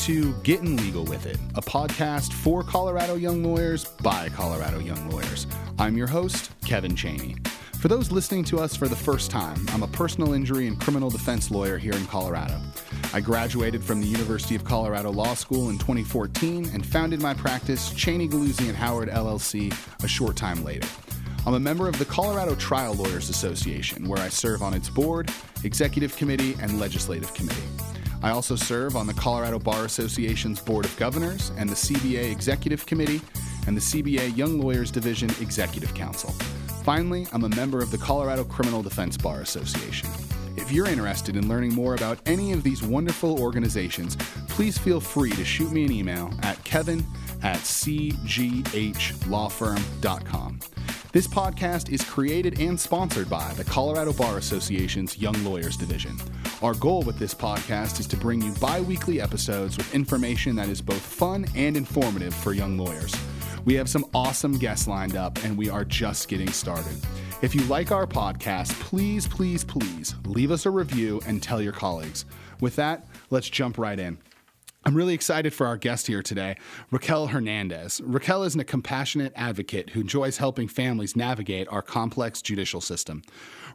To Getting Legal with It, a podcast for Colorado young lawyers by Colorado young lawyers. I'm your host, Kevin Cheney. For those listening to us for the first time, I'm a personal injury and criminal defense lawyer here in Colorado. I graduated from the University of Colorado Law School in 2014 and founded my practice, Cheney Galuzzi and Howard LLC, a short time later. I'm a member of the Colorado Trial Lawyers Association, where I serve on its board, executive committee, and legislative committee. I also serve on the Colorado Bar Association's Board of Governors and the CBA Executive Committee and the CBA Young Lawyers Division Executive Council. Finally, I'm a member of the Colorado Criminal Defense Bar Association. If you're interested in learning more about any of these wonderful organizations, please feel free to shoot me an email at kevin at cghlawfirm.com. This podcast is created and sponsored by the Colorado Bar Association's Young Lawyers Division. Our goal with this podcast is to bring you bi weekly episodes with information that is both fun and informative for young lawyers. We have some awesome guests lined up, and we are just getting started. If you like our podcast, please, please, please leave us a review and tell your colleagues. With that, let's jump right in. I'm really excited for our guest here today, Raquel Hernandez. Raquel is a compassionate advocate who enjoys helping families navigate our complex judicial system.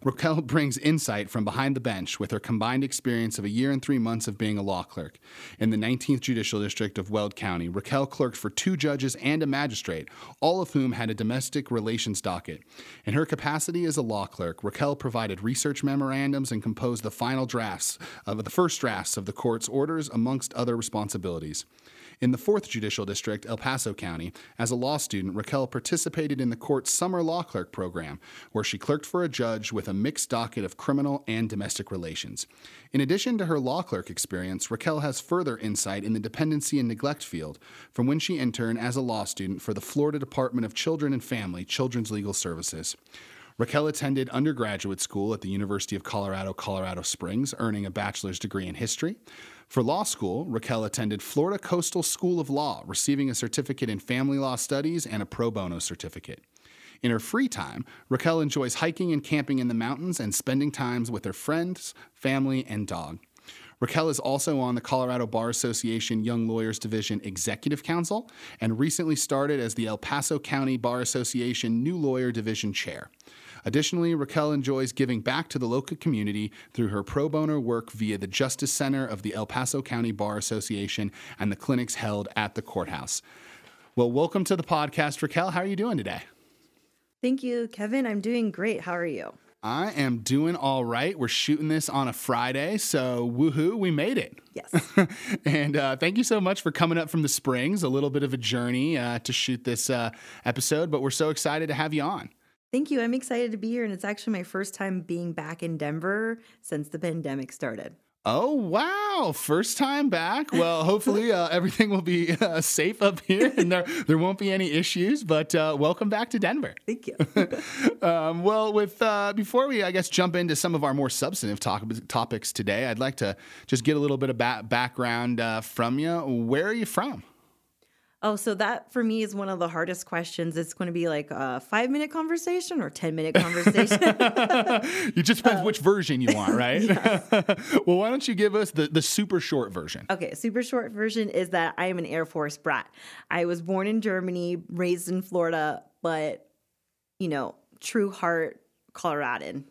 Raquel brings insight from behind the bench with her combined experience of a year and three months of being a law clerk. In the 19th Judicial District of Weld County, Raquel clerked for two judges and a magistrate, all of whom had a domestic relations docket. In her capacity as a law clerk, Raquel provided research memorandums and composed the final drafts of the first drafts of the court's orders, amongst other responsibilities. In the 4th Judicial District, El Paso County, as a law student, Raquel participated in the court's summer law clerk program, where she clerked for a judge with a mixed docket of criminal and domestic relations. In addition to her law clerk experience, Raquel has further insight in the dependency and neglect field from when she interned as a law student for the Florida Department of Children and Family Children's Legal Services. Raquel attended undergraduate school at the University of Colorado, Colorado Springs, earning a bachelor's degree in history. For law school, Raquel attended Florida Coastal School of Law, receiving a certificate in family law studies and a pro bono certificate. In her free time, Raquel enjoys hiking and camping in the mountains and spending times with her friends, family, and dog. Raquel is also on the Colorado Bar Association Young Lawyers Division Executive Council and recently started as the El Paso County Bar Association New Lawyer Division Chair. Additionally, Raquel enjoys giving back to the local community through her pro bono work via the Justice Center of the El Paso County Bar Association and the clinics held at the courthouse. Well, welcome to the podcast, Raquel. How are you doing today? Thank you, Kevin. I'm doing great. How are you? I am doing all right. We're shooting this on a Friday, so woohoo, we made it. Yes. and uh, thank you so much for coming up from the Springs. A little bit of a journey uh, to shoot this uh, episode, but we're so excited to have you on. Thank you. I'm excited to be here, and it's actually my first time being back in Denver since the pandemic started. Oh wow! First time back. Well, hopefully uh, everything will be uh, safe up here, and there there won't be any issues. But uh, welcome back to Denver. Thank you. um, well, with uh, before we, I guess, jump into some of our more substantive talk- topics today, I'd like to just get a little bit of ba- background uh, from you. Where are you from? Oh, so that for me is one of the hardest questions. It's going to be like a five minute conversation or 10 minute conversation. it just depends uh, which version you want, right? well, why don't you give us the, the super short version? Okay, super short version is that I am an Air Force brat. I was born in Germany, raised in Florida, but, you know, true heart Coloradan.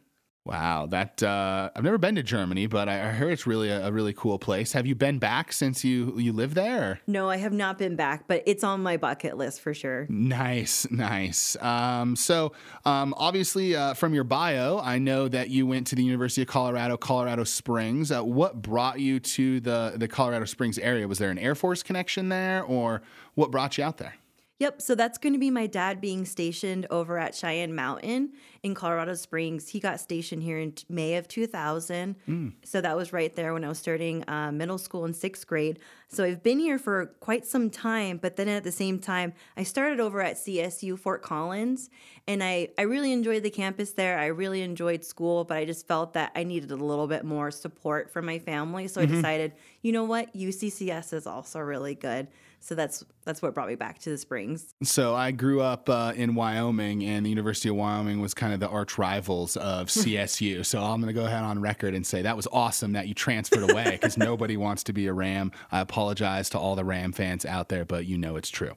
Wow, that uh, I've never been to Germany, but I heard it's really a, a, really cool place. Have you been back since you you live there? No, I have not been back, but it's on my bucket list for sure. Nice, nice. Um, so, um, obviously, uh, from your bio, I know that you went to the University of Colorado, Colorado Springs. Uh, what brought you to the the Colorado Springs area? Was there an Air Force connection there, or what brought you out there? Yep. So that's going to be my dad being stationed over at Cheyenne Mountain in Colorado Springs. He got stationed here in May of 2000. Mm. So that was right there when I was starting uh, middle school in sixth grade. So I've been here for quite some time. But then at the same time, I started over at CSU Fort Collins and I, I really enjoyed the campus there. I really enjoyed school, but I just felt that I needed a little bit more support from my family. So mm-hmm. I decided, you know what? UCCS is also really good. So that's that's what brought me back to the Springs. So I grew up uh, in Wyoming, and the University of Wyoming was kind of the arch rivals of CSU. so I'm going to go ahead on record and say that was awesome that you transferred away because nobody wants to be a Ram. I apologize to all the Ram fans out there, but you know it's true.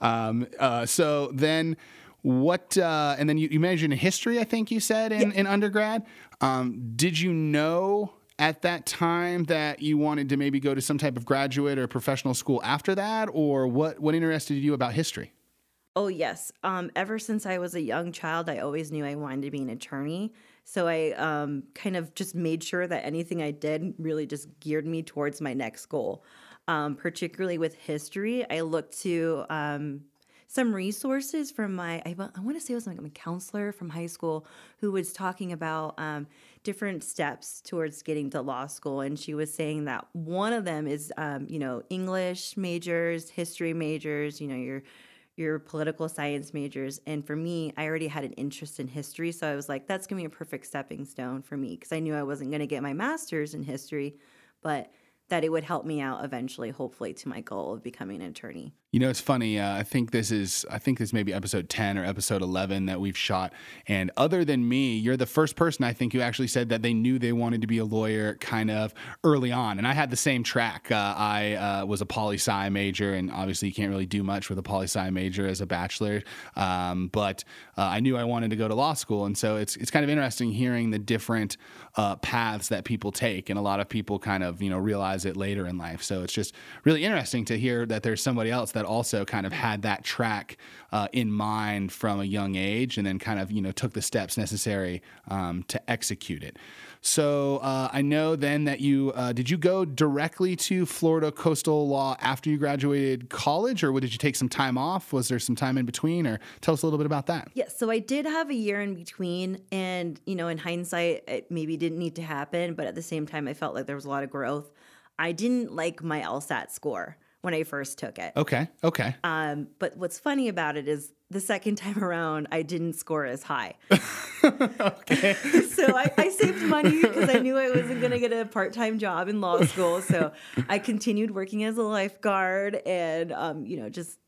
Um, uh, so then what uh, and then you, you majored in history i think you said in, yeah. in undergrad um, did you know at that time that you wanted to maybe go to some type of graduate or professional school after that? Or what what interested you about history? Oh yes. Um, ever since i was a young child i always knew i wanted to be an attorney. So i um, kind of just made sure that anything i did really just geared me towards my next goal. Um, particularly with history i looked to um, some resources from my I, I want to say it was like a counselor from high school who was talking about um, different steps towards getting to law school, and she was saying that one of them is um, you know English majors, history majors, you know your your political science majors. And for me, I already had an interest in history. So I was like, that's going to be a perfect stepping stone for me because I knew I wasn't going to get my master's in history, but that it would help me out eventually, hopefully, to my goal of becoming an attorney. You know, it's funny. Uh, I think this is, I think this may be episode 10 or episode 11 that we've shot. And other than me, you're the first person I think who actually said that they knew they wanted to be a lawyer kind of early on. And I had the same track. Uh, I uh, was a poli sci major, and obviously you can't really do much with a poli sci major as a bachelor. Um, but uh, I knew I wanted to go to law school. And so it's, it's kind of interesting hearing the different uh, paths that people take. And a lot of people kind of, you know, realize it later in life. So it's just really interesting to hear that there's somebody else that also kind of had that track uh, in mind from a young age and then kind of, you know, took the steps necessary um, to execute it. So uh, I know then that you uh, did you go directly to Florida coastal law after you graduated college, or did you take some time off? Was there some time in between, or tell us a little bit about that? Yes, yeah, so I did have a year in between, and you know, in hindsight, it maybe didn't need to happen, but at the same time, I felt like there was a lot of growth. I didn't like my LSAT score when I first took it. Okay. Okay. Um, but what's funny about it is the second time around, I didn't score as high. okay. so I, I saved money because I knew I wasn't going to get a part time job in law school. So I continued working as a lifeguard and, um, you know, just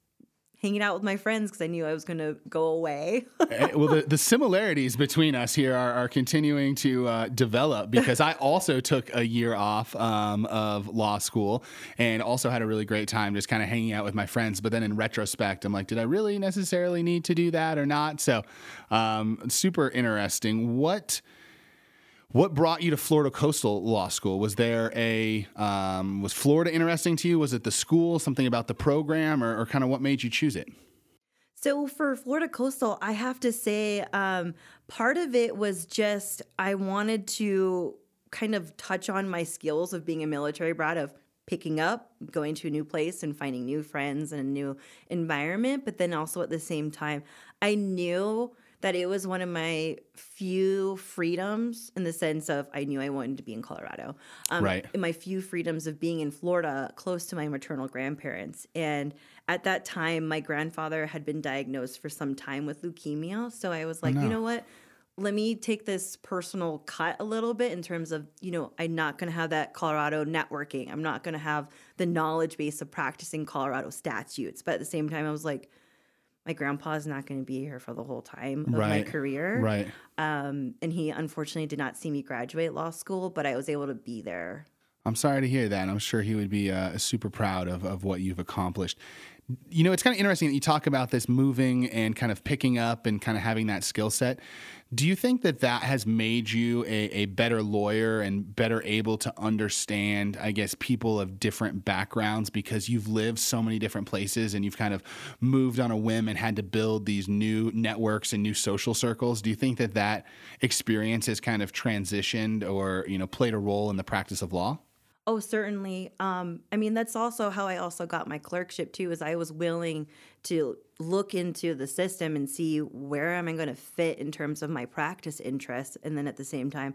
hanging out with my friends because I knew I was going to go away. Eh, well, the, the similarities between us here are, are continuing to uh, develop because I also took a year off um, of law school and also had a really great time just kind of hanging out with my friends. But then in retrospect, I'm like, did I really necessarily need to do that or not? So, um, super interesting. What what brought you to Florida Coastal Law School? Was there a um, was Florida interesting to you? Was it the school, something about the program, or, or kind of what made you choose it? So for Florida Coastal, I have to say, um, part of it was just I wanted to kind of touch on my skills of being a military brat of picking up, going to a new place and finding new friends and a new environment. But then also at the same time, I knew that it was one of my few freedoms in the sense of I knew I wanted to be in Colorado. Um, right. In my few freedoms of being in Florida, close to my maternal grandparents. And at that time, my grandfather had been diagnosed for some time with leukemia. So I was like, oh, no. you know what? Let me take this personal cut a little bit in terms of, you know, I'm not going to have that Colorado networking. I'm not going to have the knowledge base of practicing Colorado statutes. But at the same time, I was like, my grandpa's not going to be here for the whole time of right. my career. Right. Um, and he unfortunately did not see me graduate law school, but I was able to be there. I'm sorry to hear that. I'm sure he would be uh, super proud of, of what you've accomplished you know, it's kind of interesting that you talk about this moving and kind of picking up and kind of having that skill set. Do you think that that has made you a, a, better lawyer and better able to understand, I guess, people of different backgrounds because you've lived so many different places and you've kind of moved on a whim and had to build these new networks and new social circles? Do you think that that experience has kind of transitioned or, you know, played a role in the practice of law? Oh, certainly. Um, I mean, that's also how I also got my clerkship too. Is I was willing to look into the system and see where am I going to fit in terms of my practice interests, and then at the same time,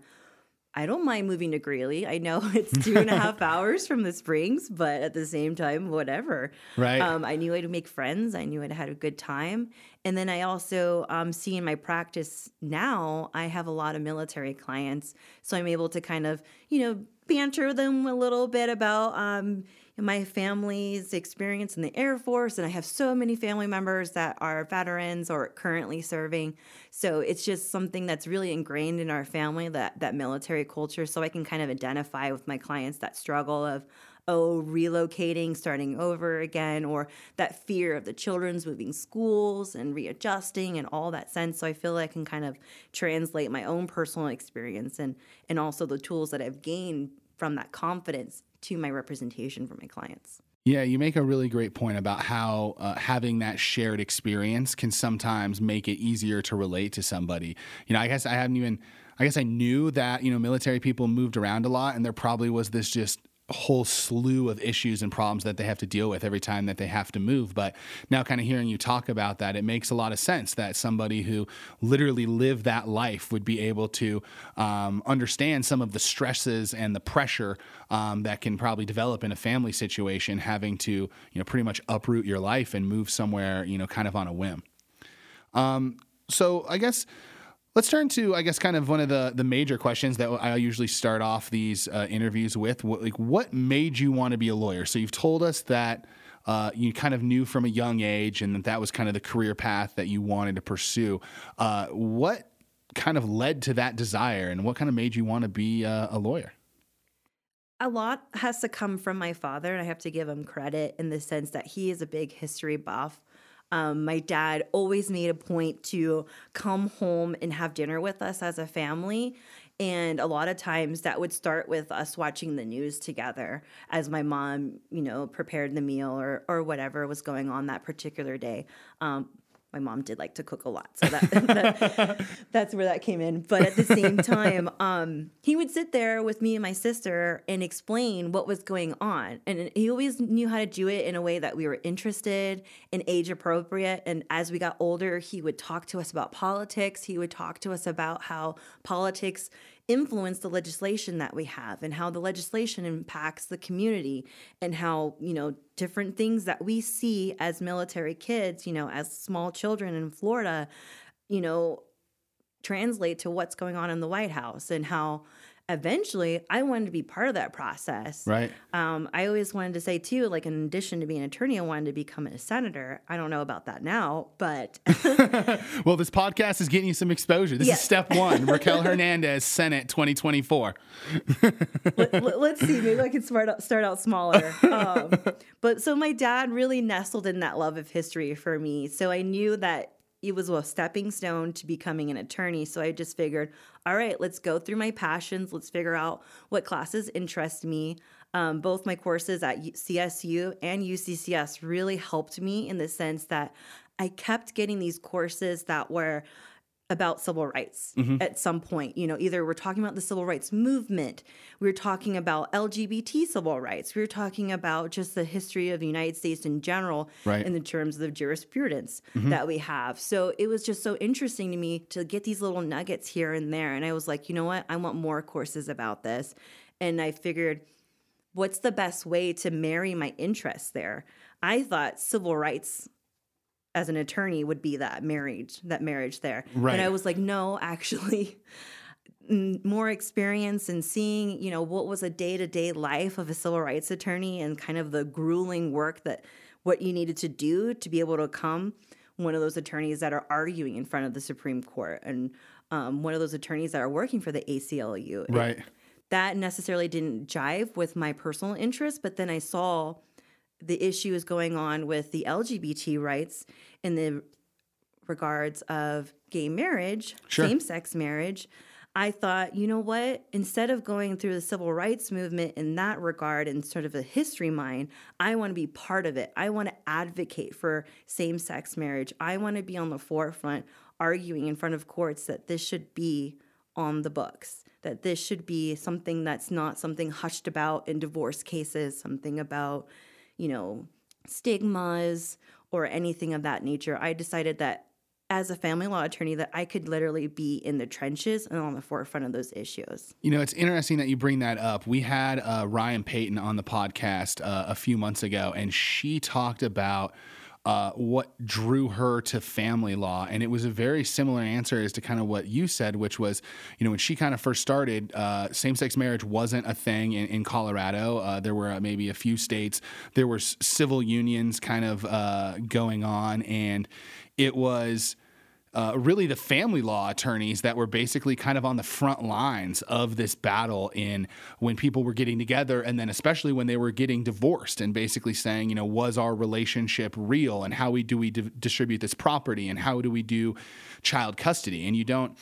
I don't mind moving to Greeley. I know it's two and a half hours from the Springs, but at the same time, whatever. Right. Um, I knew I'd make friends. I knew I'd had a good time, and then I also um, see in my practice now, I have a lot of military clients, so I'm able to kind of, you know banter them a little bit about um, my family's experience in the Air Force, and I have so many family members that are veterans or currently serving. So it's just something that's really ingrained in our family that that military culture. So I can kind of identify with my clients that struggle of oh relocating, starting over again, or that fear of the children's moving schools and readjusting and all that sense. So I feel like I can kind of translate my own personal experience and and also the tools that I've gained from that confidence to my representation for my clients. Yeah, you make a really great point about how uh, having that shared experience can sometimes make it easier to relate to somebody. You know, I guess I haven't even, I guess I knew that, you know, military people moved around a lot and there probably was this just whole slew of issues and problems that they have to deal with every time that they have to move. But now, kind of hearing you talk about that, it makes a lot of sense that somebody who literally lived that life would be able to um, understand some of the stresses and the pressure um, that can probably develop in a family situation, having to, you know, pretty much uproot your life and move somewhere, you know, kind of on a whim. Um, so I guess Let's turn to, I guess, kind of one of the the major questions that I usually start off these uh, interviews with. What, like, what made you want to be a lawyer? So you've told us that uh, you kind of knew from a young age, and that that was kind of the career path that you wanted to pursue. Uh, what kind of led to that desire, and what kind of made you want to be uh, a lawyer? A lot has to come from my father, and I have to give him credit in the sense that he is a big history buff. Um, my dad always made a point to come home and have dinner with us as a family. And a lot of times that would start with us watching the news together as my mom, you know, prepared the meal or, or whatever was going on that particular day. Um, my mom did like to cook a lot, so that, that, that's where that came in. But at the same time, um, he would sit there with me and my sister and explain what was going on, and he always knew how to do it in a way that we were interested and age appropriate. And as we got older, he would talk to us about politics. He would talk to us about how politics influence the legislation that we have and how the legislation impacts the community and how you know different things that we see as military kids you know as small children in Florida you know translate to what's going on in the White House and how eventually I wanted to be part of that process. Right. Um, I always wanted to say too, like in addition to being an attorney, I wanted to become a senator. I don't know about that now, but well, this podcast is getting you some exposure. This is step one. Raquel Hernandez, Senate 2024. Let, us see. Maybe I can start out, start out smaller. Um, but so my dad really nestled in that love of history for me. So I knew that it was a stepping stone to becoming an attorney. So I just figured, all right, let's go through my passions. Let's figure out what classes interest me. Um, both my courses at CSU and UCCS really helped me in the sense that I kept getting these courses that were about civil rights mm-hmm. at some point. You know, either we're talking about the civil rights movement, we are talking about LGBT civil rights, we are talking about just the history of the United States in general right. in the terms of the jurisprudence mm-hmm. that we have. So it was just so interesting to me to get these little nuggets here and there. And I was like, you know what? I want more courses about this. And I figured, what's the best way to marry my interests there? I thought civil rights as an attorney would be that marriage that marriage there. Right. and i was like no actually more experience and seeing you know what was a day-to-day life of a civil rights attorney and kind of the grueling work that what you needed to do to be able to come one of those attorneys that are arguing in front of the supreme court and um, one of those attorneys that are working for the aclu right. That necessarily didn't jive with my personal interest but then i saw the issue is going on with the LGBT rights in the regards of gay marriage, sure. same sex marriage. I thought, you know what? Instead of going through the civil rights movement in that regard and sort of a history mind, I want to be part of it. I want to advocate for same sex marriage. I want to be on the forefront arguing in front of courts that this should be on the books, that this should be something that's not something hushed about in divorce cases, something about you know, stigmas or anything of that nature. I decided that as a family law attorney that I could literally be in the trenches and on the forefront of those issues. You know, it's interesting that you bring that up. We had uh, Ryan Payton on the podcast uh, a few months ago, and she talked about uh, what drew her to family law. And it was a very similar answer as to kind of what you said, which was, you know, when she kind of first started, uh, same sex marriage wasn't a thing in, in Colorado. Uh, there were uh, maybe a few states, there were civil unions kind of uh, going on, and it was uh, really the family law attorneys that were basically kind of on the front lines of this battle in when people were getting together and then especially when they were getting divorced and basically saying you know was our relationship real and how we do we di- distribute this property and how do we do child custody? And you don't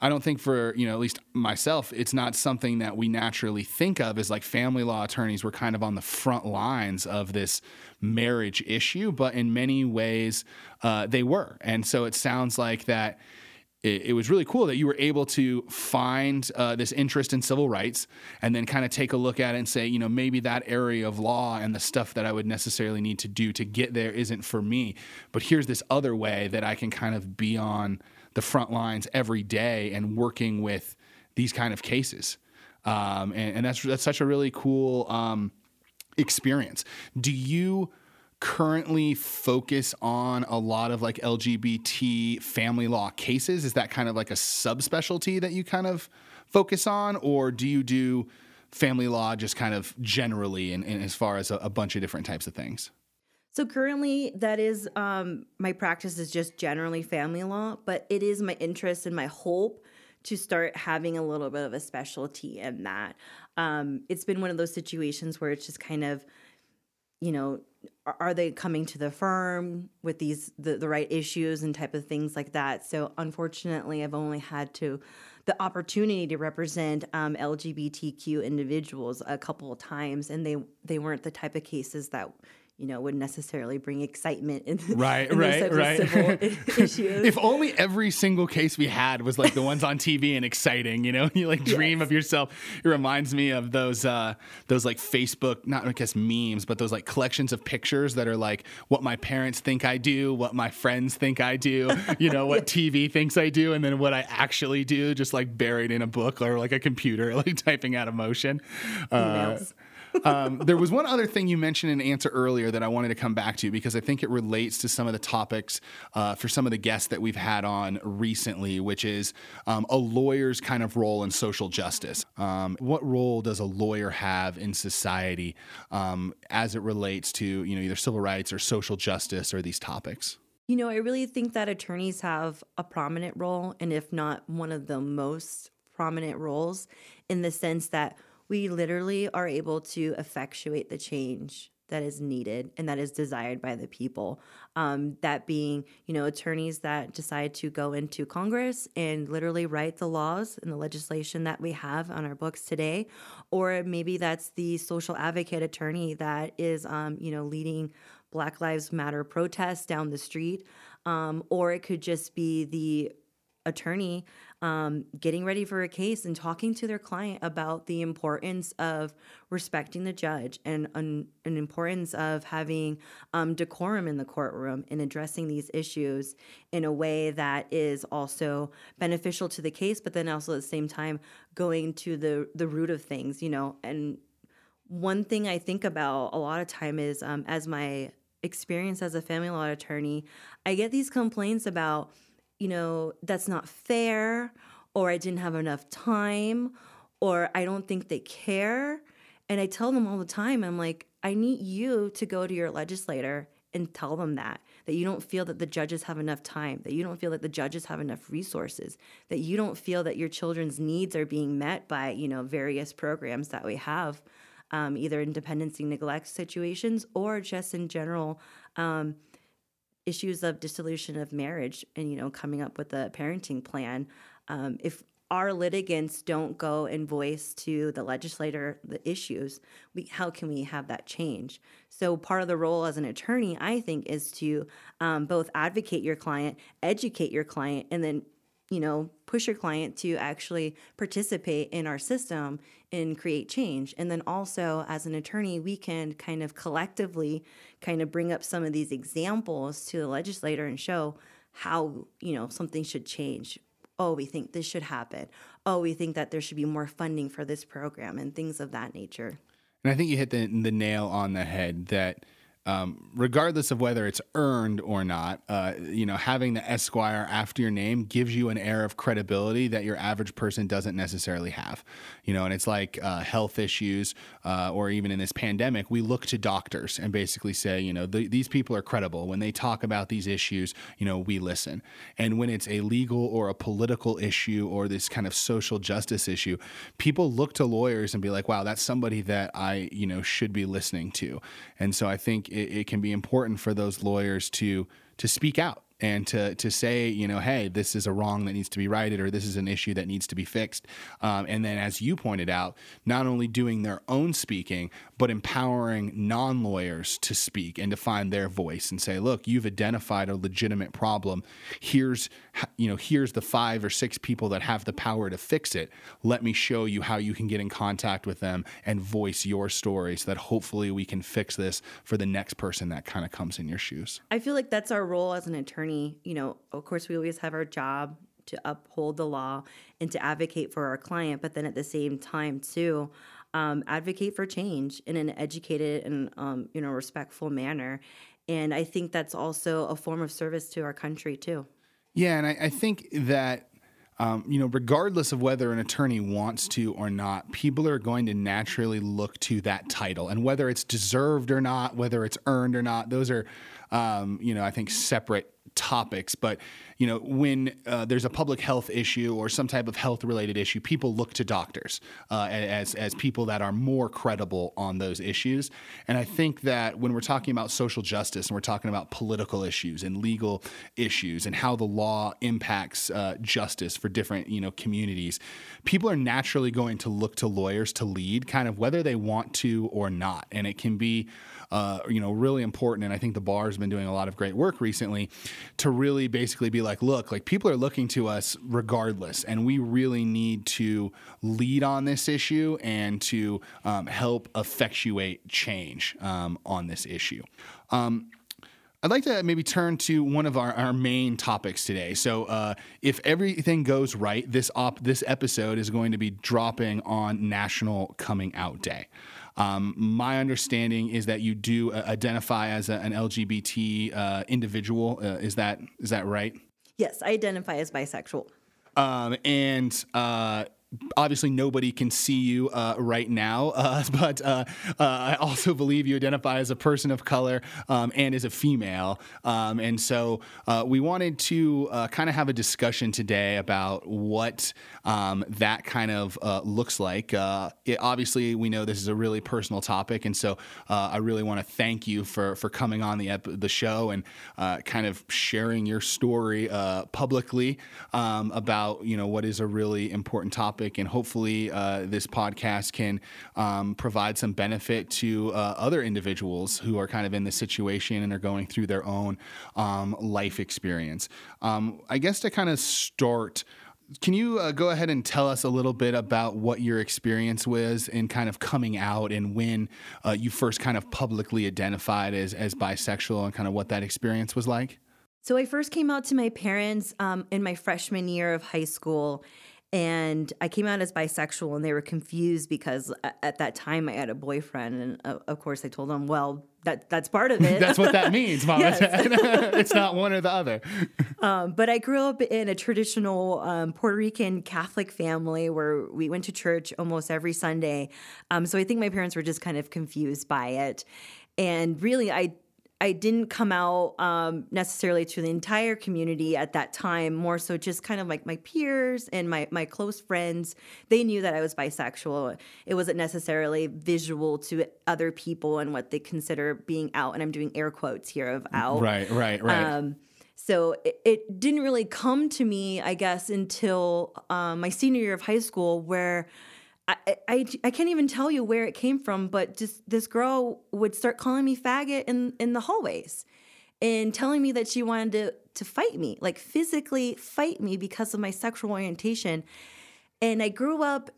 I don't think for, you know, at least myself, it's not something that we naturally think of as like family law attorneys were kind of on the front lines of this marriage issue, but in many ways uh, they were. And so it sounds like that it, was really cool that you were able to find uh, this interest in civil rights and then kind of take a look at it and say, you know, maybe that area of law and the stuff that I would necessarily need to do to get there isn't for me. But here's this other way that I can kind of be on the front lines every day and working with these kind of cases. Um, and, and, that's that's such a really cool um, experience. Do you currently focus on a lot of like LGBT family law cases? Is that kind of like a subspecialty that you kind of focus on, or do you do family law just kind of generally and, as far as a, a bunch of different types of things? So currently, that is um, my practice is just generally family law, but it is my interest and my hope to start having a little bit of a specialty in that. Um, it's been one of those situations where it's just kind of, you know, are, they coming to the firm with these the, the right issues and type of things like that? So unfortunately, I've only had to the opportunity to represent um, LGBTQ individuals a couple of times, and they they weren't the type of cases that you know, wouldn't necessarily bring excitement in, right, in right, right. issues. if only every single case we had was like the ones on TV and exciting, you know, you like dream yes. of yourself. It reminds me of those, uh, those like Facebook, not I guess memes, but those like collections of pictures that are like what my parents think I do, what my friends think I do, you know, what TV thinks I do, and then what I actually do, just like buried in a book or like a computer, like typing out emotion. Uh, um, there was one other thing you mentioned in an answer earlier that I wanted to come back to because I think it relates to some of the topics uh, for some of the guests that we've had on recently, which is um, a lawyer's kind of role in social justice. Um, what role does a lawyer have in society um, as it relates to you know either civil rights or social justice or these topics? You know, I really think that attorneys have a prominent role, and if not one of the most prominent roles, in the sense that we literally are able to effectuate the change that is needed and that is desired by the people. Um, that being, you know, attorneys that decide to go into Congress and literally write the laws and the legislation that we have on our books today, or maybe that's the social advocate attorney that is, um, you know, leading Black Lives Matter protests down the street, um, or it could just be the attorney um, getting ready for a case and talking to their client about the importance of respecting the judge and an, an importance of having um, decorum in the courtroom and addressing these issues in a way that is also beneficial to the case, but then also at the same time going to the the root of things, you know. And one thing I think about a lot of time is um, as my experience as a family law attorney, I get these complaints about you know, that's not fair, or I didn't have enough time, or I don't think they care. And I tell them all the time, I'm like, I need you to go to your legislator and tell them that that you don't feel that the judges have enough time that you don't feel that the judges have enough resources that you don't feel that your children's needs are being met by you know various programs that we have um, either in dependency neglect situations or just in general um, issues of dissolution of marriage and you know coming up with a parenting plan um, if our litigants don't go and voice to the legislator the issues we, how can we have that change? So part of the role as an attorney i think is to um, both advocate your client educate your client and then you know, push your client to actually participate in our system and create change. And then also, as an attorney, we can kind of collectively kind of bring up some of these examples to the legislator and show how, you know, something should change. Oh, we think this should happen. Oh, we think that there should be more funding for this program and things of that nature. And I think you hit the, the nail on the head that um, regardless of whether it's earned or not, uh, you know, having the Esquire after your name gives you an air of credibility that your average person doesn't necessarily have. You know, and it's like uh, health issues, uh, or even in this pandemic, we look to doctors and basically say, you know, these people are credible when they talk about these issues. You know, we listen. And when it's a legal or a political issue or this kind of social justice issue, people look to lawyers and be like, wow, that's somebody that I, you know, should be listening to. And so I think it can be important for those lawyers to to speak out and to to say, you know, hey, this is a wrong that needs to be righted, or this is an issue that needs to be fixed. Um, and then, as you pointed out, not only doing their own speaking, but empowering non lawyers to speak and to find their voice and say, look, you've identified a legitimate problem. Here's you know, here's the five or six people that have the power to fix it. Let me show you how you can get in contact with them and voice your story so that hopefully we can fix this for the next person that kind of comes in your shoes. I feel like that's our role as an attorney. You know, of course, we always have our job to uphold the law and to advocate for our client, but then at the same time, too, um, advocate for change in an educated and um, you know respectful manner. And I think that's also a form of service to our country too. Yeah, and I, I think that um, you know, regardless of whether an attorney wants to or not, people are going to naturally look to that title, and whether it's deserved or not, whether it's earned or not, those are, um, you know, I think separate topics, but you know, when uh, there's a public health issue or some type of health related issue, people look to doctors uh, as as people that are more credible on those issues. And I think that when we're talking about social justice and we're talking about political issues and legal issues and how the law impacts uh, justice for different you know communities, people are naturally going to look to lawyers to lead, kind of whether they want to or not. And it can be uh, you know, really important. And I think the bar has been doing a lot of great work recently to really basically be like, look, like people are looking to us regardless, and we really need to lead on this issue and to um, help effectuate change um, on this issue. Um, I'd like to maybe turn to one of our, our main topics today. So, uh, if everything goes right, this op- this episode is going to be dropping on National Coming Out Day. Um, my understanding is that you do uh, identify as a, an LGBT uh, individual. Uh, is that is that right? Yes, I identify as bisexual. Um, and uh, obviously nobody can see you uh, right now, uh, but uh, uh, I also believe you identify as a person of color um, and as a female. Um, and so uh, we wanted to uh, kind of have a discussion today about what um, that kind of looks like. It, obviously, we know this is a really personal topic, and so I really want to thank you for for coming on the ep- the show and kind of sharing your story publicly um, about you know what is a really important topic topic, and hopefully uh, this podcast can um, provide some benefit to uh, other individuals who are kind of in this situation and are going through their own um, life experience. Um, I guess to kind of start. Can you uh, go ahead and tell us a little bit about what your experience was in kind of coming out and when uh, you first kind of publicly identified as, as bisexual and kind of what that experience was like? So I first came out to my parents um, in my freshman year of high school, and I came out as bisexual, and they were confused because at that time I had a boyfriend, and uh, of course I told them, "Well, that that's part of it. that's what that means, Mama. yes. it's not one or the other." Um, but I grew up in a traditional um, Puerto Rican Catholic family where we went to church almost every Sunday. Um, so I think my parents were just kind of confused by it, and really I I didn't come out um, necessarily to the entire community at that time, more so just kind of like my peers and my, my close friends. They knew that I was bisexual. It wasn't necessarily visual to other people and what they consider being out. And I'm doing air quotes here of out. Right, right, right. Um, so it, it, didn't really come to me, I guess, until um, my senior year of high school, where I, I, I can't even tell you where it came from, but just this girl would start calling me faggot in, in the hallways and telling me that she wanted to, to fight me, like physically fight me because of my sexual orientation. And I grew up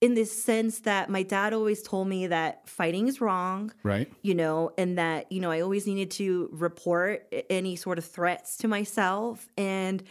in this sense that my dad always told me that fighting is wrong. Right. You know, and that, you know, I always needed to report any sort of threats to myself. And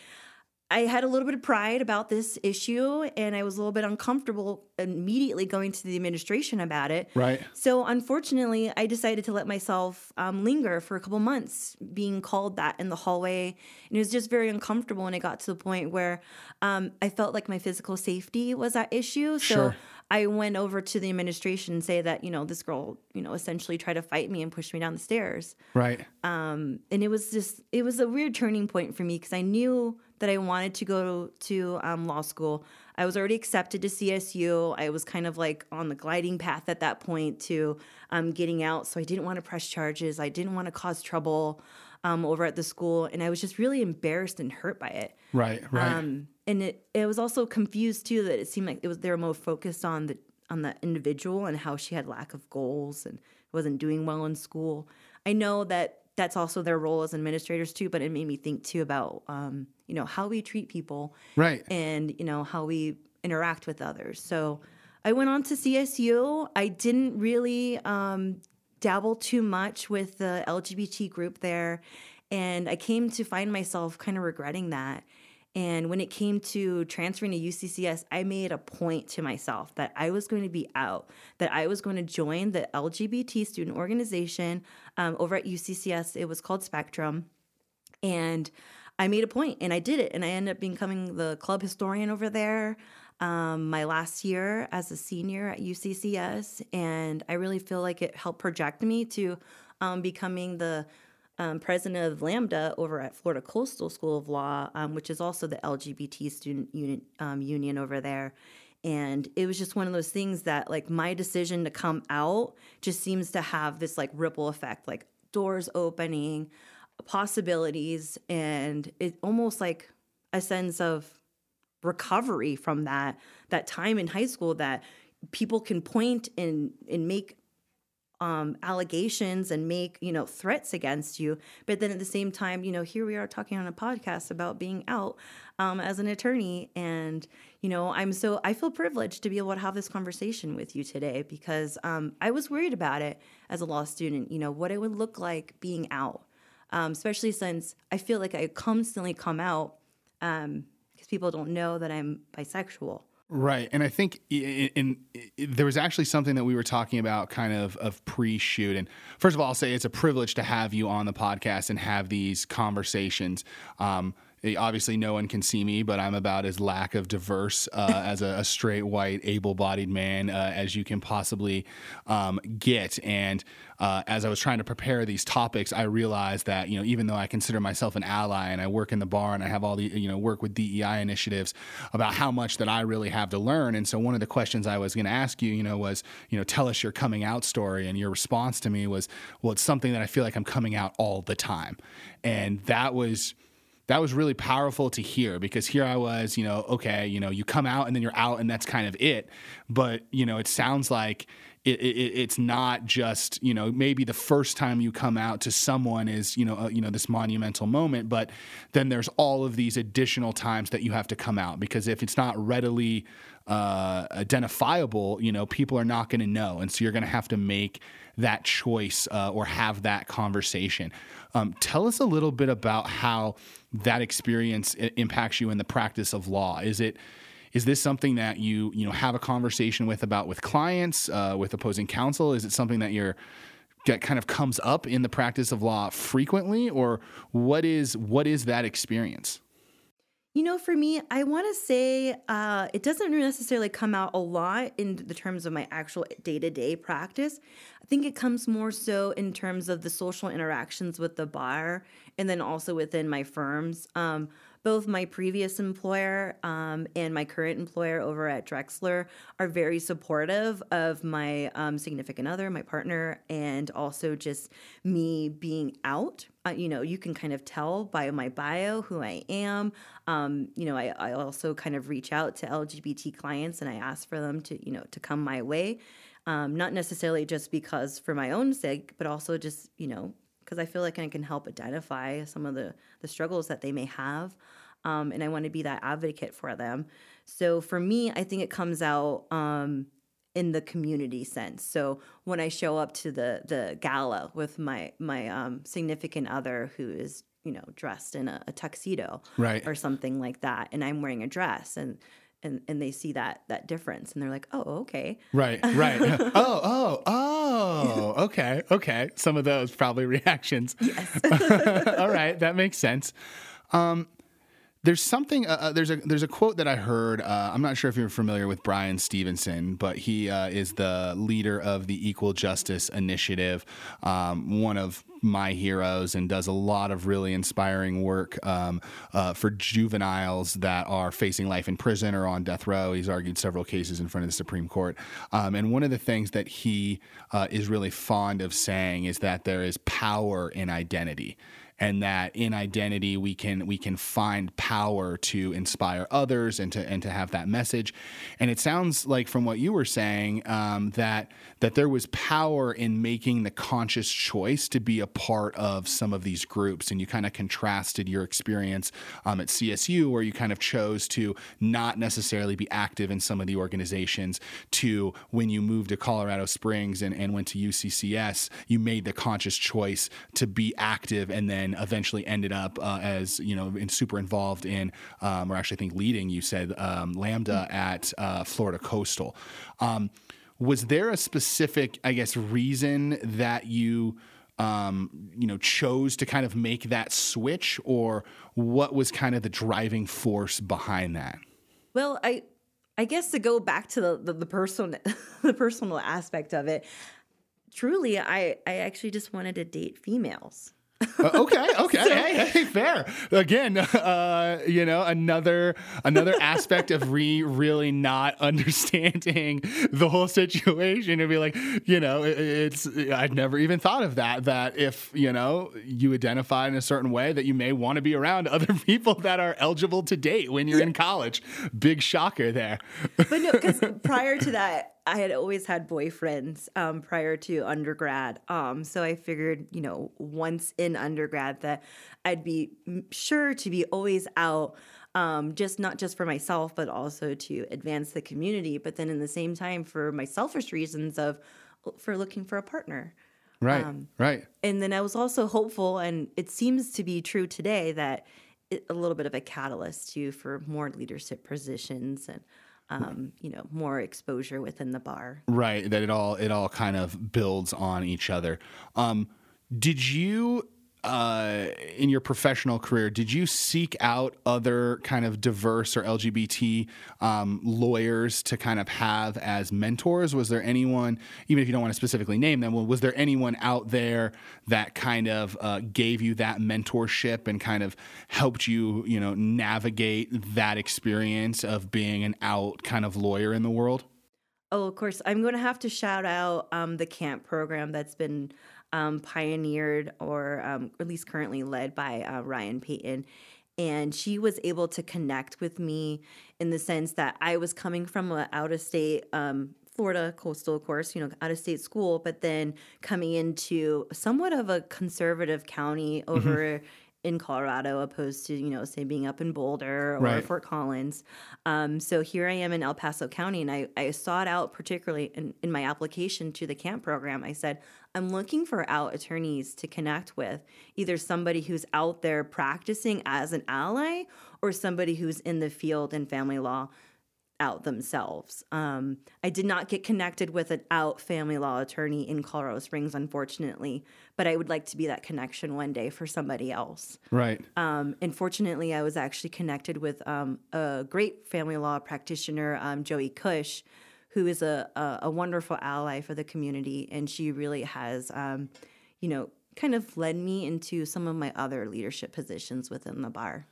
I had a little bit of pride about this issue and I was a little bit uncomfortable immediately going to the administration about it. Right. So, unfortunately, I decided to let myself um, linger for a couple months, being called that in the hallway. And it was just very uncomfortable. And it got to the point where um, I felt like my physical safety was at issue. So, Sure. I went over to the administration and say that, you know, this girl, you know, essentially tried to fight me and push me down the stairs Right. um, and it was just it was a weird turning point for me because I knew that I wanted to go to um, law school. I was already accepted to CSU. I was kind of like on the gliding path at that point to um, getting out. So I didn't want to press charges. I didn't want to cause trouble um, over at the school, and I was just really embarrassed and hurt by it. Right. Right. Um, and it it was also confused too that it seemed like it was they were more focused on the on the individual and how she had lack of goals and wasn't doing well in school. I know that that's also their role as administrators too, but it made me think too about um, you know how we treat people right. and you know how we interact with others. So I went on to CSU. I didn't really um, dabble too much with the LGBT group there, and I came to find myself kind of regretting that. And when it came to transferring to UCCS, I made a point to myself that I was going to be out, that I was going to join the LGBT student organization um, over at UCCS. It was called Spectrum. And I made a point and I did it. And I ended up becoming the club historian over there um, my last year as a senior at UCCS. And I really feel like it helped project me to um, becoming the um, president of Lambda over at Florida Coastal School of Law, um, which is also the LGBT student unit, um, union over there. And it was just one of those things that, like, my decision to come out just seems to have this, like, ripple effect, like doors opening, possibilities, and it almost like a sense of recovery from that that time in high school that people can point and and make um, allegations and make you know threats against you. But then at the same time you know here we are talking on a podcast about being out um, as an attorney. And you know i'm so i feel privileged to be able to have this conversation with you today because um, i was worried about it as a law student you know what it would look like being out um, especially since i feel like i constantly come out because people don't know that i'm bisexual Right, and I think in, in, in, there was actually something that we were talking about, kind of of pre-shoot. And first of all, I'll say it's a privilege to have you on the podcast and have these conversations. Um, obviously, no one can see me, but I'm about as lack of diverse uh, as a, a, straight white, able-bodied man uh, as you can possibly um, get. And uh, as I was trying to prepare these topics, I realized that you know even though I consider myself an ally and I work in the bar and I have all the you know work with DEI initiatives about how much that I really have to learn. And so one of the questions I was going to ask you, you know, was you know tell us your coming out story, and your response to me was, well, it's something that I feel like I'm coming out all the time, and that was that was really powerful to hear because here I was, you know, okay, you know, you come out and then you're out and that's kind of it. But, you know, it sounds like it, it, it's not just, you know, maybe the first time you come out to someone is, you know, uh, you know, this monumental moment, but then there's all of these additional times that you have to come out because if it's not readily uh, identifiable, you know, people are not going to know. And so you're going to have to make that choice uh, or have that conversation. Um, tell us a little bit about how that experience impacts you in the practice of law. Is it is this something that you you know have a conversation with about with clients, uh, with opposing counsel? Is it something that you're that kind of comes up in the practice of law frequently, or what is what is that experience? You know, for me, I want to say uh, it doesn't necessarily come out a lot in the terms of my actual day to day practice. I think it comes more so in terms of the social interactions with the bar and then also within my firms. Um, both my previous employer um, and my current employer over at Drexler are very supportive of my um, significant other, my partner, and also just me being out. Uh, you know, you can kind of tell by my bio who I am. Um, you know, I, I also kind of reach out to LGBT clients and I ask for them to, you know, to come my way. Um, not necessarily just because for my own sake, but also just, you know, because I feel like I can help identify some of the, the struggles that they may have. Um, and I want to be that advocate for them. So for me, I think it comes out um, in the community sense. So when I show up to the the gala with my my um, significant other who is you know, dressed in a, a tuxedo Right. or something like that, and I'm wearing a dress, and and and they see that that difference, and they're like, oh, okay, Right, right. oh, oh, oh. Okay, okay. Some of those probably reactions. Yes. All right, that makes sense. Um, there's something. Uh, uh, there's a there's a quote that I heard. Uh, I'm not sure if you're familiar with Bryan Stevenson, but he uh, is the leader of the Equal Justice Initiative. Um, one of my heroes and does a lot of really inspiring work um, uh, for juveniles that are facing life in prison or on death row. He's argued several cases in front of the Supreme Court. Um, and one of the things that he uh, is really fond of saying is that there is power in identity and that in identity we can we can find power to inspire others and to and to have that message. And it sounds like from what you were saying um, that that there was power in making the conscious choice to be a part of some of these groups. And you kind of contrasted your experience um, at CSU, where you kind of chose to not necessarily be active in some of the organizations, to when you moved to Colorado Springs and, and went to UCCS, you made the conscious choice to be active and then eventually ended up uh, as, you know, in, super involved in, um, or actually I think leading, you said, um, Lambda at uh, Florida Coastal. Um, was there a specific, I guess, reason that you um, you know, chose to kind of make that switch, or what was kind of the driving force behind that? Well, I I guess to go back to the the, the personal the personal aspect of it, truly, I I actually just wanted to date females. Uh, okay, okay, so, hey, hey, fair. Again, uh, you know, another another aspect of re really not understanding the whole situation and be like, you know, it, it's I'd never even thought of that. That if you know you identify in a certain way, that you may want to be around other people that are eligible to date when you're yeah. in college. Big shocker there. But no, because prior to that, I had always had boyfriends um, prior to undergrad. Um, so I figured, you know, once in undergrad that I'd be sure to be always out, um, just not just for myself, but also to advance the community. But then in the same time, for my selfish reasons of for looking for a partner. Right. Um, right. And then I was also hopeful, and it seems to be true today that it, a little bit of a catalyst too for more leadership positions and um, you know, more exposure within the bar. Right. That it all it all kind of builds on each other. Um, did you uh, in your professional career, did you seek out other kind of diverse or LGBT um, lawyers to kind of have as mentors? Was there anyone, even if you don't want to specifically name them, was there anyone out there that kind of uh, gave you that mentorship and kind of helped you, you know, navigate that experience of being an out kind of lawyer in the world? Oh, of course. I'm going to have to shout out um, the camp program that's been um, pioneered or um, at least currently led by uh, Ryan Payton. And she was able to connect with me in the sense that I was coming from an out of state um, Florida coastal course, you know, out of state school, but then coming into somewhat of a conservative county mm-hmm. over mm-hmm in Colorado, opposed to you know say being up in Boulder or right. Fort Collins. Um, so here I am in El Paso County, and I, I sought out particularly in, in my application to the camp program. I said I'm looking for out attorneys to connect with, either somebody who's out there practicing as an ally or somebody who's in the field in family law out themselves. Um, I did not get connected with an out family law attorney in Colorado Springs, unfortunately, but I would like to be that connection one day for somebody else. Right. Um, and fortunately, I was actually connected with um, a great family law practitioner, um, Joey Cush, who is a, a, a, wonderful ally for the community. And she really has, um, you know, kind of led me into some of my other leadership positions within the bar.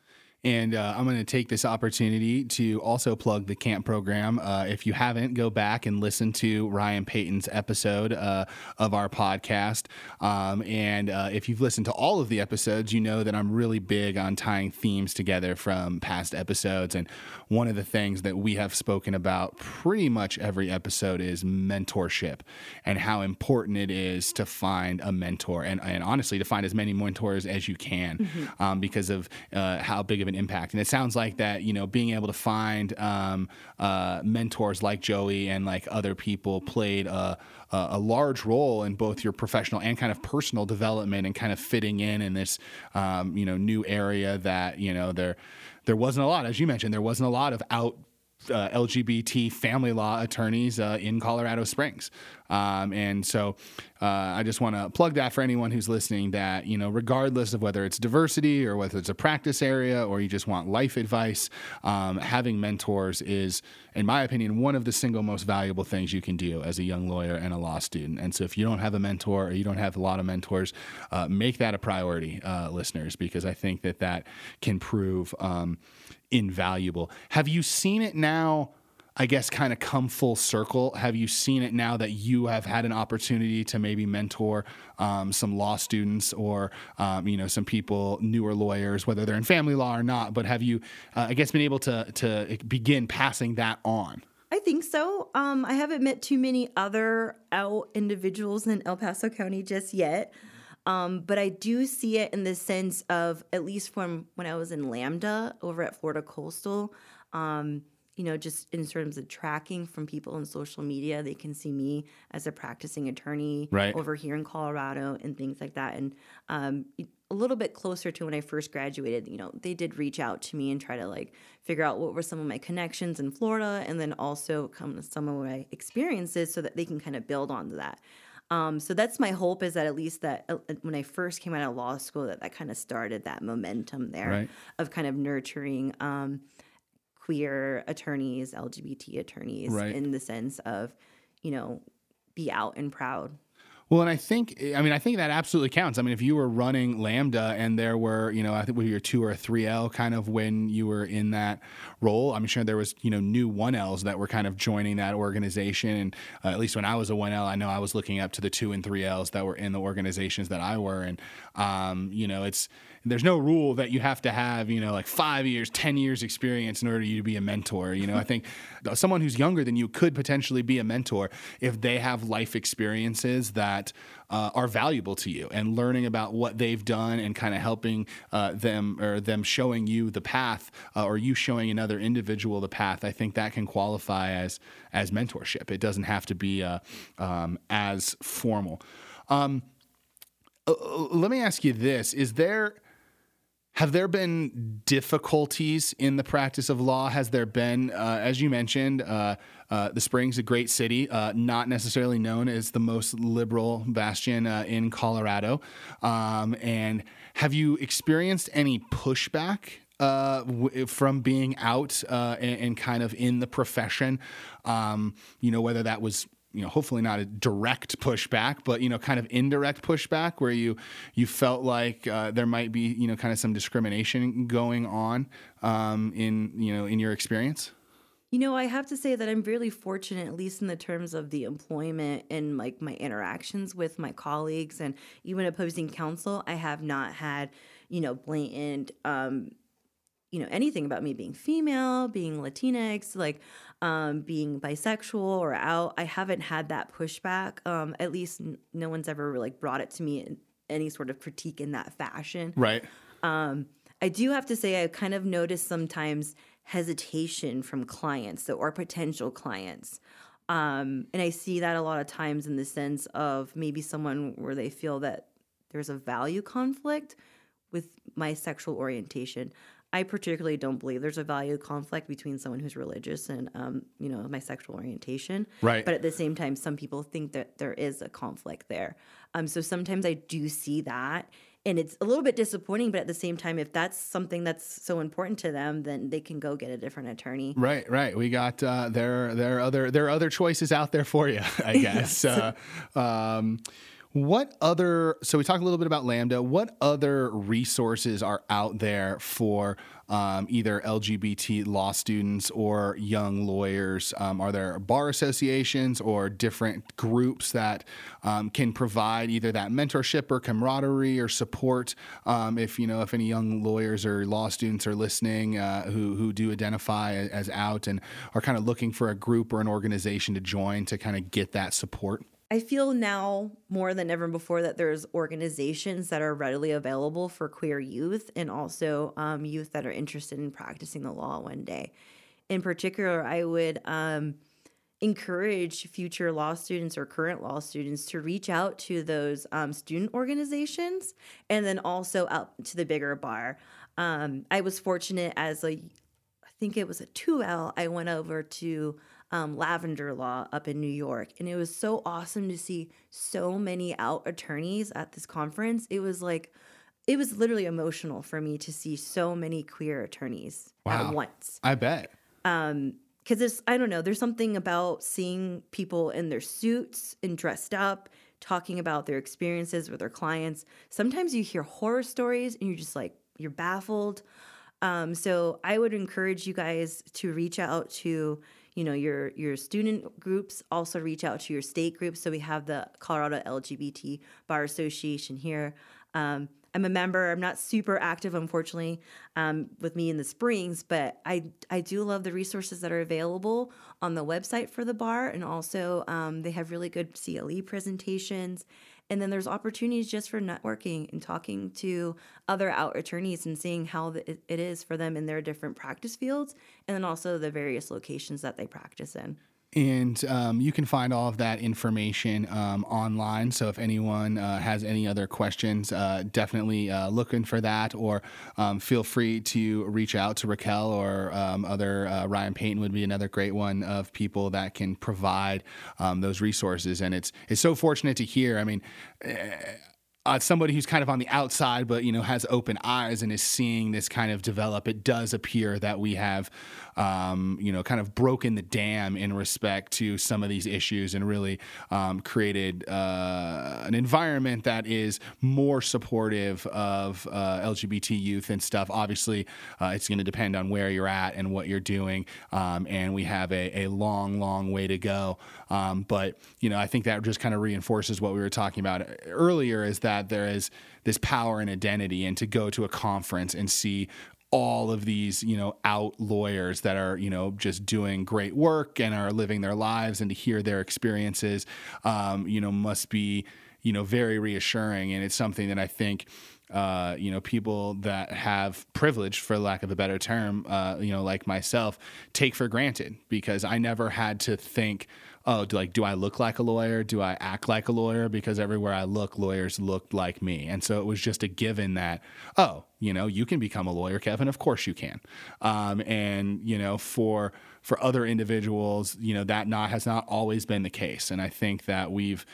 And uh, I'm going to take this opportunity to also plug the camp program. Uh, if you haven't, go back and listen to Ryan Payton's episode uh, of our podcast. Um, and uh, if you've listened to all of the episodes, you know that I'm really big on tying themes together from past episodes. And one of the things that we have spoken about pretty much every episode is mentorship and how important it is to find a mentor and, and honestly to find as many mentors as you can mm-hmm. um, because of uh, how big of an an impact. And it sounds like that, you know, being able to find um, uh, mentors like Joey and like other people played a, a, a, large role in both your professional and kind of personal development and kind of fitting in in this, um, you know, new area that, you know, there, there wasn't a lot, as you mentioned, there wasn't a lot of out uh, LGBT family law attorneys uh, in Colorado Springs. Um, and so uh, I just want to plug that for anyone who's listening that, you know, regardless of whether it's diversity or whether it's a practice area or you just want life advice, um, having mentors is, in my opinion, one of the single most valuable things you can do as a young lawyer and a law student. And so if you don't have a mentor or you don't have a lot of mentors, uh, make that a priority, uh, listeners, because I think that that can prove um, invaluable. Have you seen it now? I guess, kind of come full circle? Have you seen it now that you have had an opportunity to maybe mentor um, some law students or, um, you know, some people, newer lawyers, whether they're in family law or not? But have you, uh, I guess, been able to to begin passing that on? I think so. Um, I haven't met too many other out individuals in El Paso County just yet. Um, but I do see it in the sense of, at least from when I was in Lambda over at Florida Coastal, um, you know, just in terms of tracking from people on social media, they can see me as a practicing attorney right. over here in Colorado and things like that. And um, a little bit closer to when I first graduated, you know, they did reach out to me and try to like figure out what were some of my connections in Florida and then also come to some of my experiences so that they can kind of build onto that. Um, so that's my hope is that at least that uh, when I first came out of law school, that that kind of started that momentum there right. of kind of nurturing. Um, queer attorneys, LGBT attorneys, right. in the sense of, you know, be out and proud. Well, and I think, I mean, I think that absolutely counts. I mean, if you were running Lambda and there were, you know, I think we were two or three L kind of when you were in that role, I'm sure there was, you know, new one Ls that were kind of joining that organization. And uh, at least when I was a one L, I know I was looking up to the two and three Ls that were in the organizations that I were. And, um, you know, it's, there's no rule that you have to have, you know, like five years, 10 years experience in order you to be a mentor. You know, I think someone who's younger than you could potentially be a mentor if they have life experiences that uh, are valuable to you and learning about what they've done and kind of helping uh, them or them showing you the path uh, or you showing another individual the path. I think that can qualify as, as mentorship. It doesn't have to be uh, um, as formal. Um, uh, let me ask you this: Is there have there been difficulties in the practice of law? Has there been, uh, as you mentioned, uh, uh, the Springs, a great city, uh, not necessarily known as the most liberal bastion uh, in Colorado? Um, and have you experienced any pushback uh, w- from being out uh, and, and, kind of in the profession. Um, you know, whether that was you know hopefully not a direct pushback but you know kind of indirect pushback where you you felt like uh, there might be you know kind of some discrimination going on um, in you know in your experience? You know i have to say that i'm really fortunate at least in the terms of the employment and like my interactions with my colleagues and even opposing counsel i have not had you know blatant um, you know anything about me being female being latinx like um, being bisexual or out i haven't had that pushback. Um, at least n- no one's ever like brought it to me in any sort of critique in that fashion. Right. Um, i do have to say i kind of noticed sometimes hesitation from clients or potential clients. Um, and i see that a lot of times in the sense of maybe someone where they feel that there's a value conflict with my sexual orientation I particularly don't believe there's a value conflict between someone who's religious and, um, you know, my sexual orientation. Right. But at the same time, some people think that there is a conflict there. Um, so sometimes I do see that, and it's a little bit disappointing. But at the same time, if that's something that's so important to them, then they can go get a different attorney. Right. Right. We got uh, there. There are other there are other choices out there for you. I guess. yes. uh, um, what other, so we talked a little bit about Lambda. What other resources are out there for um, either LGBT law students or young lawyers? Um, are there bar associations or different groups that um, can provide either that mentorship or camaraderie or support? Um, if you know, if any young lawyers or law students are listening uh, who who do identify as out and are kind of looking for a group or an organization to join to kind of get that support. I feel now more than ever before that there's organizations that are readily available for queer youth and also um, youth that are interested in practicing the law one day. In particular, I would um, encourage future law students or current law students to reach out to those um, student organizations and then also out to the bigger bar. Um, I was fortunate as a, I think it was a 2L, I went over to um, Lavender Law up in New York. And it was so awesome to see so many out attorneys at this conference. It was like, it was literally emotional for me to see so many queer attorneys wow. at once. I bet. Um, because there's I don't know, there's something about seeing people in their suits and dressed up talking about their experiences with their clients. Sometimes you hear horror stories and you're just like you're baffled. Um, so I would encourage you guys to reach out to you know your your student groups also reach out to your state groups. So we have the colorado lgbt bar association here. Um, i'm a member. I'm not super active unfortunately um, with me in the springs but i i do love the resources that are available on the website for the bar. And also um, they have really good cle presentations and then there's opportunities just for networking and talking to other out attorneys and seeing how it is for them in their different practice fields and then also the various locations that they practice in. And um, you can find all of that information um, online. So if anyone uh, has any other questions, uh, definitely uh, looking for that, or um, feel free to reach out to Raquel or um, other. Uh, Ryan Payton would be another great one of people that can provide um, those resources. And it's it's so fortunate to hear. I mean. Uh, somebody who's kind of on the outside, but you know has open eyes and is seeing this kind of develop, it does appear that we have, um, you know, kind of broken the dam in respect to some of these issues and really um, created uh, an environment that is more supportive of uh, LGBT youth and stuff. Obviously, uh, it's going to depend on where you're at and what you're doing, um, and we have a, a, long, long way to go. Um, but you know, I think that just kind of reinforces what we were talking about earlier. Is that that there is this power and identity and to go to a conference and see all of these, you know, out lawyers that are, you know, just doing great work and are living their lives and to hear their experiences, um, you know, must be, you know, very reassuring. And it's something that I think, uh, you know, people that have privilege, for lack of a better term, uh, you know, like myself, take for granted because I never had to think, oh, do, like, do I look like a lawyer? Do I act like a lawyer? Because everywhere I look, lawyers looked like me. And so it was just a given that, oh, you know, you can become a lawyer, Kevin. Of course you can. Um, and, you know, for, for other individuals, you know, that not has not always been the case. And I think that we've,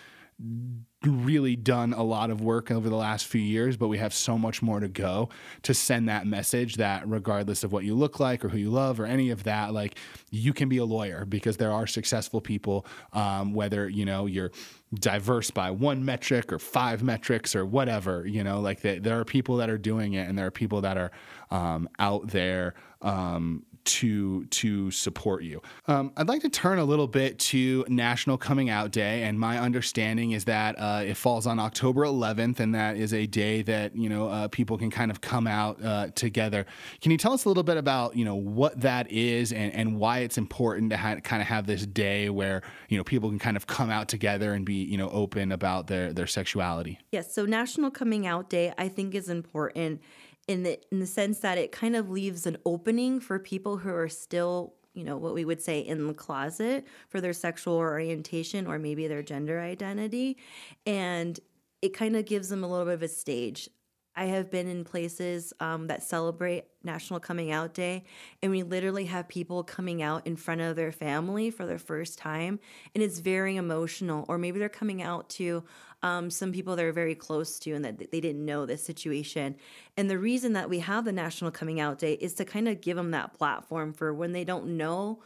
really done a lot of work over the last few years, but we have so much more to go to send that message that regardless of what you look like or who you love or any of that, like you can be a lawyer because there are successful people, um, whether, you know, you're diverse by one metric or five metrics or whatever, you know, like they, there are people that are doing it and there are people that are um, out there um, to to support you. Um, I'd like to turn a little bit to National Coming Out Day, and my understanding is that uh, it falls on October 11th, and that is a day that you know uh, people can kind of come out uh, together. Can you tell us a little bit about you know what that is and, and why it's important to ha- kind of have this day where you know people can kind of come out together and be you know open about their their sexuality? Yes, so National Coming Out Day I think is important in the in the sense that it kind of leaves an opening for people who are still you know what we would say in the closet for their sexual orientation or maybe their gender identity and it kind of gives them a little bit of a stage I have been in places um, that celebrate National Coming Out Day, and we literally have people coming out in front of their family for their first time, and it's very emotional. Or maybe they're coming out to um, some people they're very close to and that they didn't know this situation. And the reason that we have the National Coming Out Day is to kind of give them that platform for when they don't know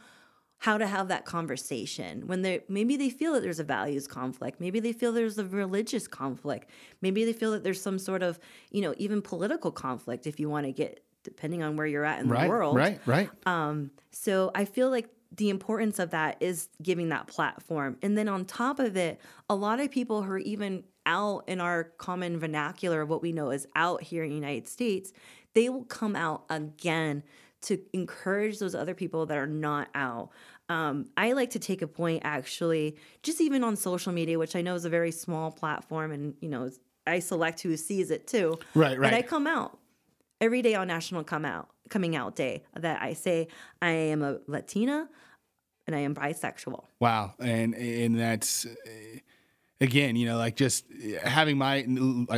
how to have that conversation. When they maybe they feel that there's a values conflict maybe they feel there's a religious conflict maybe they feel that there's some sort of you know even political conflict if you want to get depending on where you're at in right, the world. right right. Um so i feel like the importance of that is giving that platform and then on top of it a lot of people who are even out in our common vernacular of what we know is out here in the united states they will come out again to encourage those other people that are not out. Um, I like to take a point actually, just even on social media, which I know is a very small platform, and you know, I select who sees it too. Right, right. But I come out every day on National Come Out Coming Out Day that I say I am a Latina and I am bisexual. Wow, and and that's eh, again, you know, like just eh, having my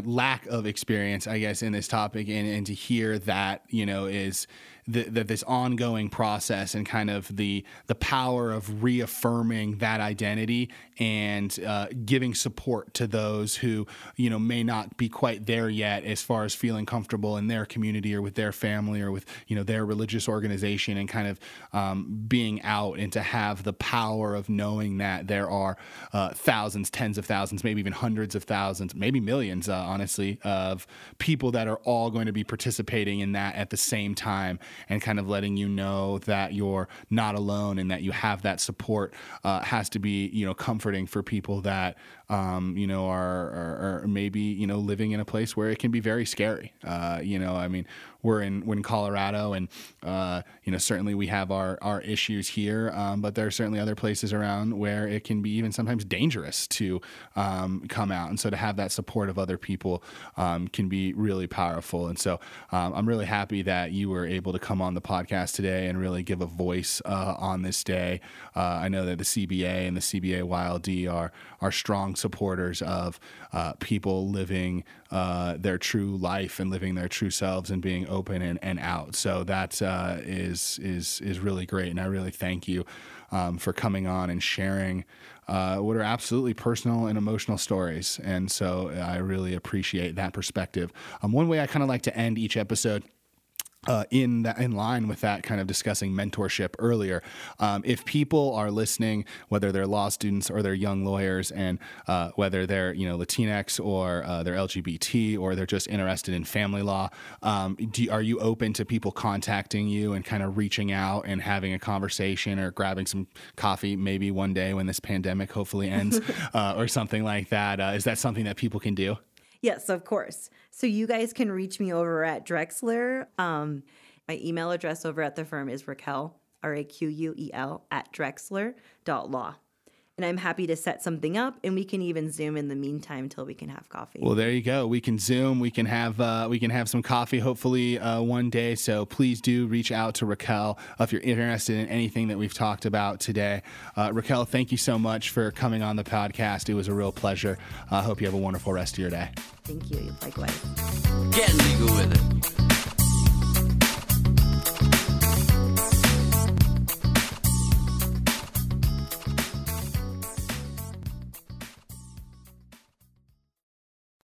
lack of experience, I guess, in this topic, and and to hear that, you know, is that this ongoing process and kind of the the power of reaffirming that identity and uh, giving support to those who you know may not be quite there yet as far as feeling comfortable in their community or with their family or with you know their religious organization and kind of um, being out and to have the power of knowing that there are uh, thousands, tens of thousands, maybe even hundreds of thousands, maybe millions, uh, honestly, of people that are all going to be participating in that at the same time and kind of letting you know that you're not alone and that you have that support uh, has to be you know comforting for people that um, you know are, are, are, maybe you know living in a place where it can be very scary. Uh, you know, I mean, we're in we're in Colorado, and uh, you know certainly we have our our issues here, um, but there are certainly other places around where it can be even sometimes dangerous to um, come out, and so to have that support of other people um, can be really powerful. And so um, I'm really happy that you were able to come on the podcast today and really give a voice uh, on this day. Uh, I know that the CBA and the CBA YLD are are strong supporters of uh, people living uh, their true life and living their true selves and being open and, and out. So that uh, is is is really great, and I really thank you um, for coming on and sharing uh, what are absolutely personal and emotional stories. And so I really appreciate that perspective. Um, one way I kind of like to end each episode uh, in that in line with that kind of discussing mentorship earlier. Um, if people are listening, whether they're law students or they're young lawyers, and uh, whether they're you know Latinx or uh, they're LGBT or they're just interested in family law, um, do, are you open to people contacting you and kind of reaching out and having a conversation or grabbing some coffee maybe one day when this pandemic hopefully ends uh, or something like that? Uh, is that something that people can do? Yes, of course. So you guys can reach me over at Drexler. Um, my email address over at the firm is Raquel, R A Q U E L, at drexler.law and I'm happy to set something up and we can even zoom in the meantime until we can have coffee. Well, there you go. We can zoom, we can have uh, we can have some coffee hopefully uh, one day. So please do reach out to Raquel if you're interested in anything that we've talked about today. Uh, Raquel, thank you so much for coming on the podcast. It was a real pleasure. I hope you have a wonderful rest of your day. Thank you. Likewise. Get legal with it.